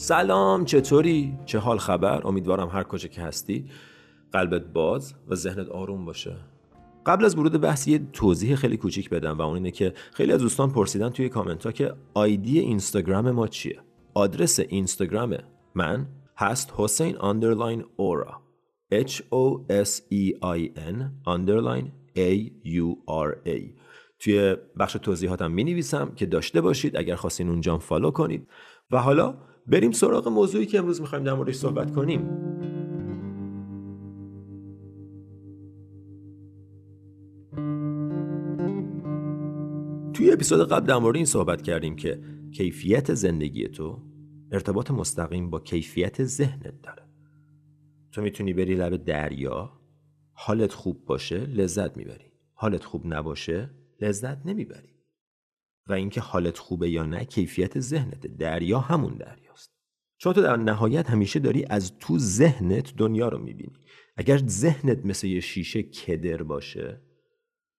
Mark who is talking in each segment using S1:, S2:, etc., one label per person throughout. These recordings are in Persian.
S1: سلام چطوری؟ چه حال خبر؟ امیدوارم هر کجا که هستی. قلبت باز و ذهنت آروم باشه. قبل از ورود بحث یه توضیح خیلی کوچیک بدم و اون اینه که خیلی از دوستان پرسیدن توی کامنت ها که آیدی اینستاگرام ما چیه؟ آدرس اینستاگرام من هست حسین underline اورا. H O S E I N underline A U R A. توی بخش توضیحاتم می نویسم که داشته باشید. اگر خواستین اونجا فالو کنید. و حالا بریم سراغ موضوعی که امروز می‌خوایم در موردش صحبت کنیم. توی اپیزود قبل در مورد این صحبت کردیم که کیفیت زندگی تو ارتباط مستقیم با کیفیت ذهنت داره. تو می‌تونی بری لب دریا حالت خوب باشه لذت می‌بری. حالت خوب نباشه لذت نمی‌بری. و اینکه حالت خوبه یا نه کیفیت ذهنت دریا همون دریاست. چون تو در نهایت همیشه داری از تو ذهنت دنیا رو می‌بینی. اگر ذهنت مثل یه شیشه کدر باشه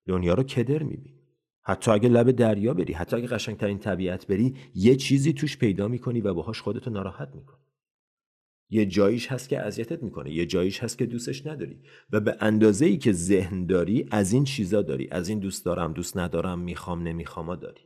S1: دنیا رو کدر می‌بینی. حتی اگه لب دریا بری حتی اگه قشنگترین طبیعت بری یه چیزی توش پیدا می‌کنی و باهاش خودتو ناراحت می‌کنی. یه جاییش هست که اذیتت می‌کنه یه جاییش هست که دوستش نداری. و به اندازه ای که ذهن داری از این چیزا داری. از این دوست دارم دوست ندارم می‌خوام نمی‌خوام داری.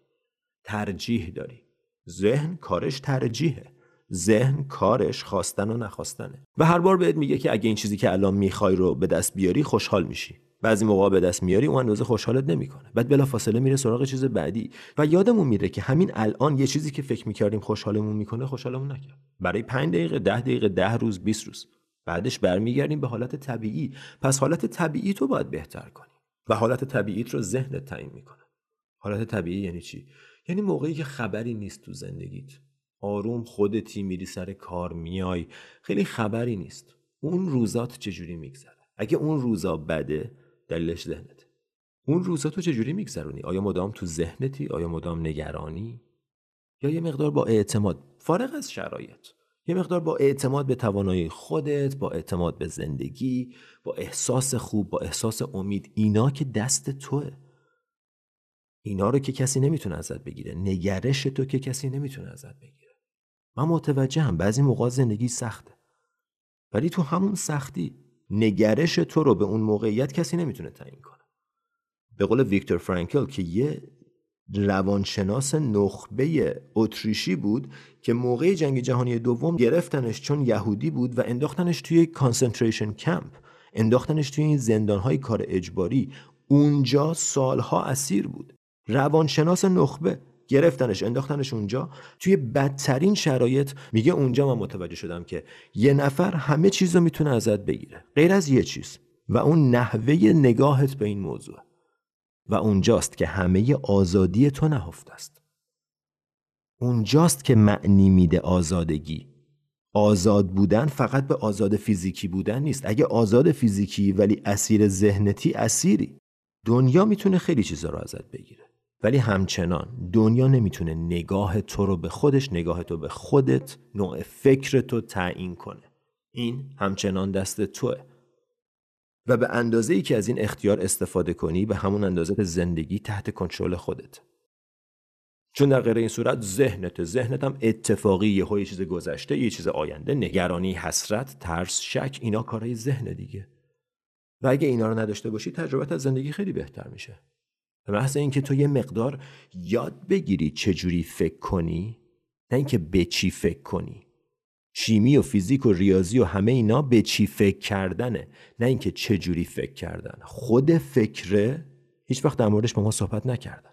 S1: ترجیح داری. ذهن کارش ترجیحه. ذهن کارش خواستن و نخواستنه. و هر بار بهت میگه که اگه این چیزی که الان می‌خوای رو به دست بیاری خوشحال میشی. بعضی موقع به دست میاری اون اندازه خوشحالت نمی‌کنه. بعد بلا فاصله میره سراغ چیز بعدی. و یادمون میره که همین الان یه چیزی که فکر می‌کردیم خوشحالمون می‌کنه خوشحالمون نکرد. برای 5 دقیقه 10 دقیقه 10 روز 20 روز. بعدش برمیگردیم به حالت طبیعی. پس حالت طبیعی تو باید بهتر کنی. و حالت طبیعیت رو ذهنت تعیین می‌کنه. حالت طبیعی یعنی چی؟ یعنی موقعی که خبری نیست تو زندگیت. آروم خودتی میری سر کار میای. خیلی خبری نیست. اون روزات چجوری میگذره؟ اگه اون روزا بده دلیلش ذهنت اون روزا تو چجوری میگذرونی؟ آیا مدام تو ذهنتی؟ آیا مدام نگرانی؟ یا یه مقدار با اعتماد. فارغ از شرایط. یه مقدار با اعتماد به توانایی خودت با اعتماد به زندگی با احساس خوب با احساس امید. اینا که دست توه. اینا رو که کسی نمی‌تونه ازت بگیره. نگرش تو که کسی نمی‌تونه ازت بگیره. من متوجهم. بعضی موقع زندگی سخته. ولی تو همون سختی نگرش تو رو به اون موقعیت کسی نمی‌تونه تعیین کنه. به قول ویکتور فرانکل که یه روانشناس نخبه اتریشی بود که موقع جنگ جهانی دوم گرفتنش چون یهودی بود و انداختنش توی کانسنتریشن کمپ انداختنش توی این زندانهای کار اجباری اونجا سالها اسیر بود. روانشناس نخبه. گرفتنش انداختنش اونجا. توی بدترین شرایط میگه اونجا من متوجه شدم که یه نفر همه چیز رو می‌تونه ازت بگیره. غیر از یه چیز. و اون نحوه نگاهت به این موضوع. و اونجاست که همه آزادی تو نهفته است. اونجاست که معنی میده آزادگی. آزاد بودن فقط به آزاد فیزیکی بودن نیست. اگه آزاد فیزیکی ولی اسیر ذهنتی اسیری. دنیا می‌تونه خیلی چیزا رو ازت بگیره. ولی همچنان دنیا نمی‌تونه نگاه تو رو به خودش نگاه تو به خودت نوع فکر تو تعیین کنه. این همچنان دست توه. و به اندازه ای که از این اختیار استفاده کنی به همون اندازه زندگی تحت کنترل خودت. چون در غیر این صورت ذهنت ذهنت هم اتفاقی یه یه چیز گذشته یه چیز آینده نگرانی حسرت ترس شک اینا کارهای ذهن دیگه. و اگه اینا رو نداشته باشی تجربت از زندگی خیلی بهتر میشه. به محض اینکه تو یه مقدار یاد بگیری چجوری فکر کنی نه اینکه به چی فکر کنی. شیمی و فیزیک و ریاضی و همه اینا به چی فکر کردنه نه اینکه چجوری فکر کردن. خود فکره هیچ وقت در موردش با ما صحبت نکردن.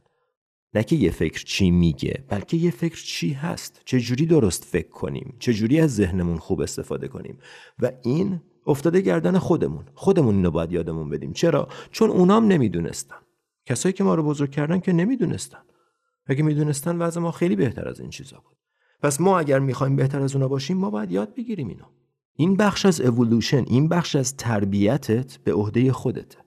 S1: نه که یه فکر چی میگه بلکه یه فکر چی هست. چجوری درست فکر کنیم؟ چجوری از ذهنمون خوب استفاده کنیم؟ و این افتاده گردن خودمون. خودمون اینو باید یادمون بدیم. چرا؟ چون اونام نمی‌دونستن. کسایی که ما رو بزرگ کردن که نمی‌دونستن. اگه می‌دونستن وضع ما خیلی بهتر از این چیزا بود. پس ما اگر می‌خوایم بهتر از اونا باشیم ما باید یاد بگیریم اینو. این بخش از اولوشن این بخش از تربیتت به عهده خودته.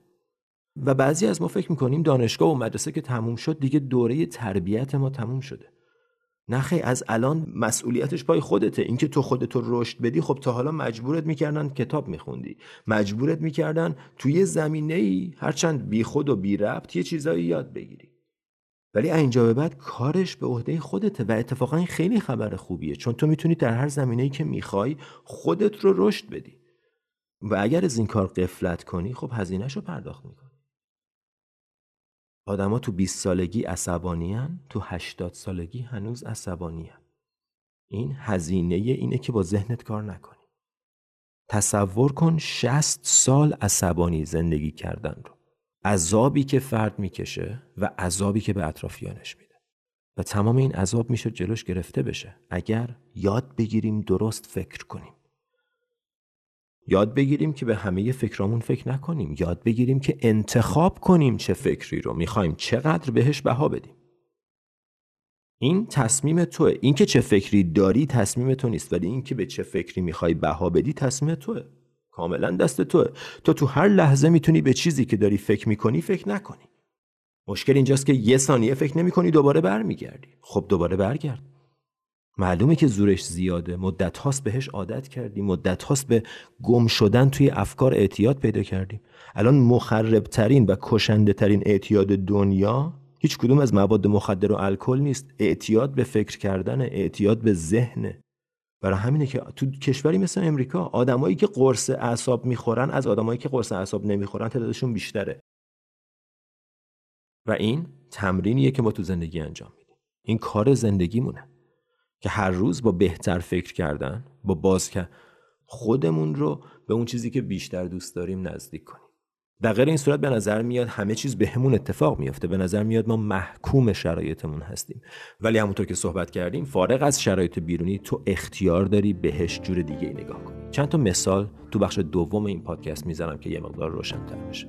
S1: و بعضی از ما فکر می‌کنیم دانشگاه و مدرسه که تموم شد دیگه دوره تربیت ما تموم شده. نخی از الان مسئولیتش پای خودته. اینکه تو خودتو رشد بدی خب تا حالا مجبورت می‌کردن کتاب میخوندی. مجبورت می‌کردن توی زمینه ای هرچند بی خود و بی ربط یه چیزایی یاد بگیری. ولی اینجا به بعد کارش به عهده خودته و اتفاقا این خیلی خبر خوبیه. چون تو می‌تونی در هر زمینه ای که می‌خوای خودت رو رشد بدی. و اگر از این کار قفلت کنی خب هزینهش رو پرداخت می‌کنی. آدما تو 20 سالگی عصبانیان تو 80 سالگی هنوز عصبانیان این هزینه اینه که با ذهنت کار نکنی. تصور کن 60 سال عصبانی زندگی کردن رو. عذابی که فرد می‌کشه و عذابی که به اطرافیانش میده. و تمام این عذاب میشه جلوش گرفته بشه. اگر یاد بگیریم درست فکر کنیم. یاد بگیریم که به همه فکرامون فکر نکنیم. یاد بگیریم که انتخاب کنیم چه فکری رو. می‌خوایم چقدر بهش بها بدیم. این تصمیم توه. اینکه چه فکری داری تصمیم تو نیست. ولی اینکه به چه فکری می‌خوای بها بدی تصمیم توه. کاملا دست توه. تو تو هر لحظه می‌تونی به چیزی که داری فکر می‌کنی فکر نکنی. مشکل اینجاست که یه ثانیه فکر نمی‌کنی دوباره برمیگردی. خب دوباره برگرد. معلومه که زورش زیاده. مدت هاست بهش عادت کردیم. مدت هاست به گم شدن توی افکار اعتیاد پیدا کردیم. الان مخربترین و کشنده ترین اعتیاد دنیا هیچ کدوم از مواد مخدر و الکل نیست. اعتیاد به فکر کردن اعتیاد به ذهنه برای همینه که تو کشوری مثل امریکا آدمایی که قرص اعصاب می‌خورن از آدمایی که قرص اعصاب نمی‌خورن تعدادشون بیشتره. و این تمرینیه که ما تو زندگی انجام میدیم. این کار زندگیمونه. که هر روز با بهتر فکر کردن با باز که خودمون رو به اون چیزی که بیشتر دوست داریم نزدیک کنیم. در غیر این صورت به نظر میاد همه چیز بهمون اتفاق میافته. به نظر میاد ما محکوم شرایطمون هستیم. ولی همونطور که صحبت کردیم فارغ از شرایط بیرونی تو اختیار داری بهش جور دیگه نگاه کنی چند تا مثال تو بخش دوم این پادکست می‌زنم که یه مقدار روشنتر بشه.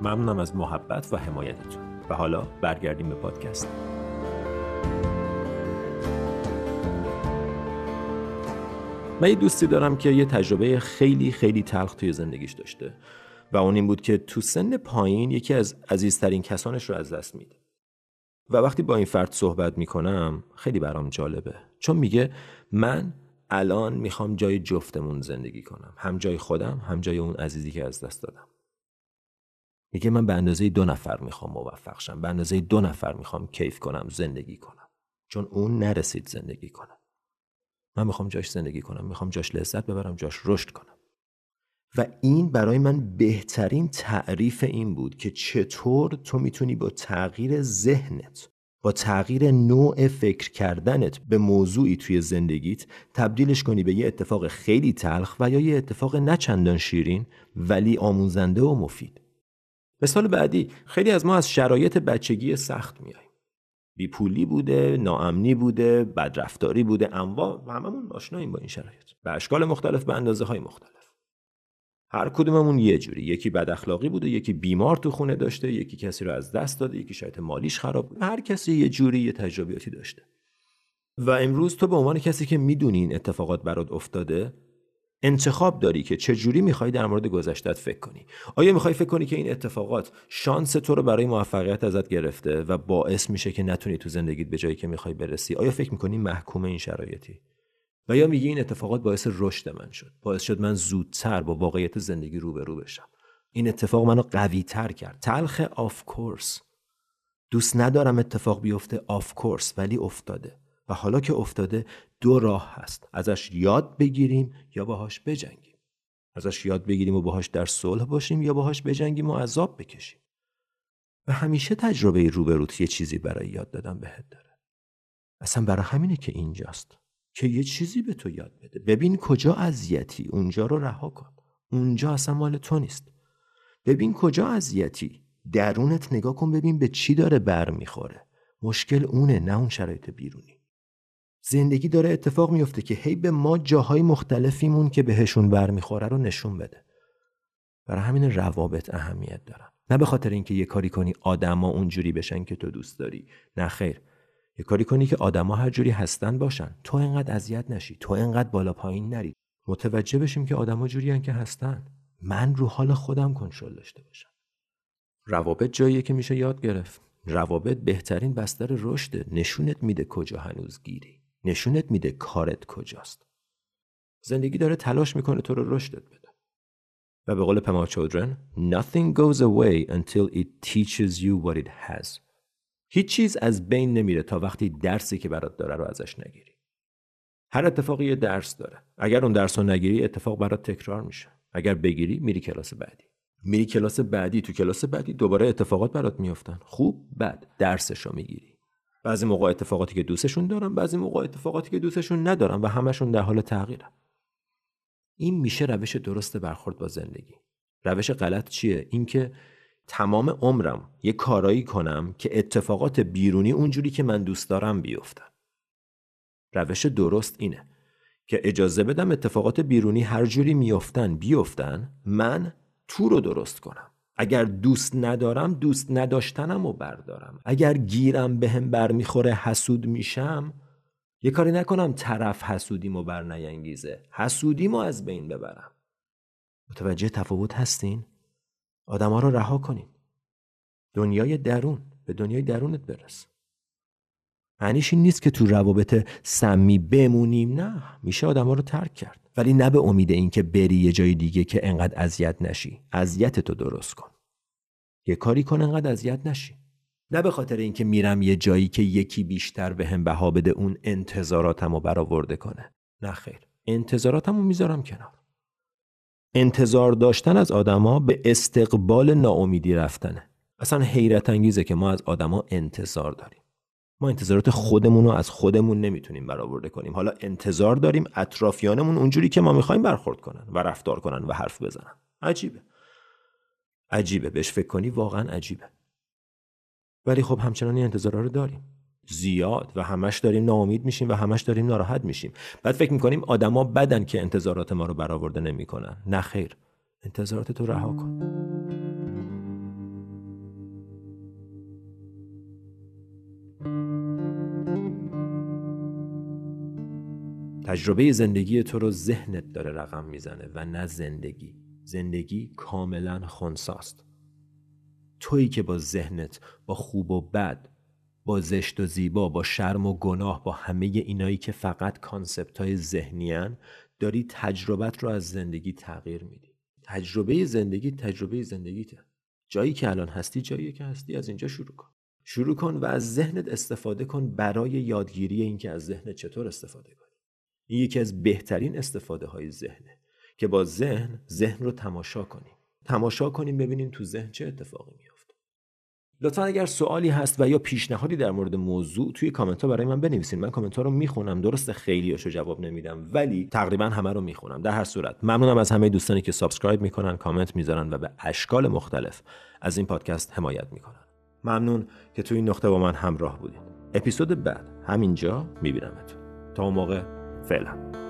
S1: ممنونم از محبت و حمایتتون. و حالا برگردیم به پادکست. من یه دوستی دارم که یه تجربه خیلی خیلی تلخ توی زندگیش داشته. و اون این بود که تو سن پایین یکی از عزیزترین کسانش رو از دست میده. و وقتی با این فرد صحبت می‌کنم خیلی برام جالبه. چون میگه من الان می‌خوام جای جفتمون زندگی کنم. هم جای خودم هم جای اون عزیزی که از دست دادم. میگه من به اندازه دو نفر می‌خوام موفق شم. به اندازه دو نفر می‌خوام کیف کنم زندگی کنم. چون اون نرسید زندگی کنم من می‌خوام جاش زندگی کنم. می‌خوام جاش لذت ببرم جاش رشد کنم. و این برای من بهترین تعریف این بود که چطور تو می‌تونی با تغییر ذهنت با تغییر نوع فکر کردنت به موضوعی توی زندگیت تبدیلش کنی به یه اتفاق خیلی تلخ و یا یه اتفاق نچندان شیرین ولی آموزنده و مفید. مثال بعدی خیلی از ما از شرایط بچگی سخت میاییم بیپولی بوده ناامنی بوده بدرفتاری بوده انواع هممون آشناییم با این شرایط. به اشکال مختلف به اندازه های مختلف. هر کدوممون یه جوری. یکی بد اخلاقی بوده یکی بیمار تو خونه داشته یکی کسی رو از دست داده یکی شاید مالیش خراب بوده. هر کسی یه جوری یه تجربیاتی داشته. و امروز تو به عنوان کسی که می‌دونی این اتفاقات برات افتاده انتخاب داری که چه جوری می‌خوای در مورد گذشتت فکر کنی؟ آیا می‌خوای فکر کنی که این اتفاقات شانس تو رو برای موفقیت ازت گرفته و باعث میشه که نتونی تو زندگیت به جایی که می‌خوای برسی؟ آیا فکر می‌کنی محکوم این شرایطی؟ و یا میگی این اتفاقات باعث رشد من شد باعث شد من زودتر با واقعیت زندگی روبرو بشم؟ این اتفاق منو قوی تر کرد. تلخ آف کورس دوست ندارم اتفاق بیفته آف کورس ولی افتاده. و حالا که افتاده دو راه هست. ازش یاد بگیریم یا باهاش بجنگیم. ازش یاد بگیریم و باهاش در صلح باشیم یا باهاش بجنگیم و عذاب بکشیم. و همیشه تجربه روبروت یه چیزی برای یاد دادن بهت داره. اصلا برای همینه که اینجاست که یه چیزی به تو یاد بده. ببین کجا اذیتی اونجا رو رها کن. اونجا اصلا مال تو نیست. ببین کجا اذیتی. درونت نگاه کن ببین به چی داره بر می‌خوره مشکل اونه نه اون شرایط بیرونی. زندگی داره اتفاق میفته که هی به ما جاهای مختلفیمون که بهشون برمیخوره رو نشون بده. برای همین روابط اهمیت دارن. نه به خاطر اینکه یه کاری کنی آدما اونجوری بشن که تو دوست داری. نه خیر. یه کاری کنی که آدما هر جوری هستن باشن. تو اینقدر اذیت نشی. تو اینقدر بالا پایین نری. متوجه بشیم که آدما جوری که هستن. من رو حال خودم کنترل داشته باشم. روابط جاییه که میشه یاد گرفت. روابط بهترین بستر رشد. نشونت میده کجا هنوز گیری. نشونت میده کارت کجاست. زندگی داره تلاش می‌کنه تو رو رشدت بده. و به قول پما چودرن nothing goes away until it teaches you what it has. هیچ چیز از بین نمیره تا وقتی درسی که برات داره رو ازش نگیری. هر اتفاقی یه درس داره. اگر اون درس رو نگیری اتفاق برات تکرار میشه. اگر بگیری میری کلاس بعدی. میری کلاس بعدی تو کلاس بعدی دوباره اتفاقات برات میافتن. خوب بد. درسش رو می‌گیری. بعضی موقع اتفاقاتی که دوستشون دارم بعضی موقع اتفاقاتی که دوستشون ندارم و همشون در حال تغییرن. این میشه روش درست برخورد با زندگی. روش غلط چیه؟ اینکه تمام عمرم یه کارایی کنم که اتفاقات بیرونی اونجوری که من دوست دارم بیفتن. روش درست اینه که اجازه بدم اتفاقات بیرونی هر جوری میافتن بیفتن من تو رو درست کنم. اگر دوست ندارم دوست نداشتنم رو بردارم. اگر گیرم به هم برمیخوره حسود میشم یه کاری نکنم طرف حسودیمو بر نینگیزه حسودیمو از بین ببرم. متوجه تفاوت هستین؟ آدما رو رها کنین. دنیای درون. به دنیای درونت برس. معنیش این نیست که تو روابط سمی بمونیم نه میشه آدما رو ترک کرد. ولی نه به امید اینکه بری یه جای دیگه که انقدر اذیت نشی. اذیت تو درست کن. یه کاری کن انقدر اذیت نشی. نه به خاطر اینکه میرم یه جایی که یکی بیشتر به هم بها بده اون انتظاراتم رو برآورده کنه. نه خیر. انتظاراتم رو می‌ذارم کنار. انتظار داشتن از آدما به استقبال ناامیدی رفتنه. اصلا حیرت انگیزه که ما از آدما انتظار داریم. ما انتظارات خودمون رو از خودمون نمی‌تونیم برآورده کنیم. حالا انتظار داریم اطرافیانمون اونجوری که ما می‌خوایم برخورد کنن و رفتار کنن و حرف بزنن. عجیبه. عجیبه. بهش فکر کنی واقعا عجیبه. ولی خب همچنان این انتظارا رو داریم. زیاد و همش داریم ناامید میشیم و همش داریم ناراحت میشیم. بعد فکر می‌کنیم آدما بدن که انتظارات ما رو برآورده نمی‌کنن. نه خیر. انتظارات تو رها کن. تجربه زندگی تو رو ذهنت داره رقم می‌زنه و نه زندگی. زندگی کاملا خونساست. تویی که با ذهنت با خوب و بد با زشت و زیبا با شرم و گناه با همه اینایی که فقط کانسپت های ذهنیان داری تجربت رو از زندگی تغییر میدی. تجربه زندگی تجربه زندگیته. جایی که الان هستی جایی که هستی. از اینجا شروع کن. شروع کن و از ذهنت استفاده کن برای یادگیری اینکه از ذهنت چطور استفاده کنی. این یکی از بهترین استفاده های ذهنه که با ذهن ذهن رو تماشا کنیم. تماشا کنیم ببینیم تو ذهن چه اتفاقی میافته. لطفا اگر سوالی هست و یا پیشنهادی در مورد موضوع توی کامنت ها برای من بنویسین. من کامنت ها رو می‌خونم. درست خیلیاشو جواب نمیدم ولی تقریبا همه رو می‌خونم در هر صورت. ممنونم از همه دوستانی که subscribe می‌کنن کامنت می‌ذارن و به اشکال مختلف از این پادکست حمایت می‌کنن. ممنون که توی این نقطه با من همراه بودید. اپیزود بعد همینجا میبینمتون. تا اون موقع فعلا.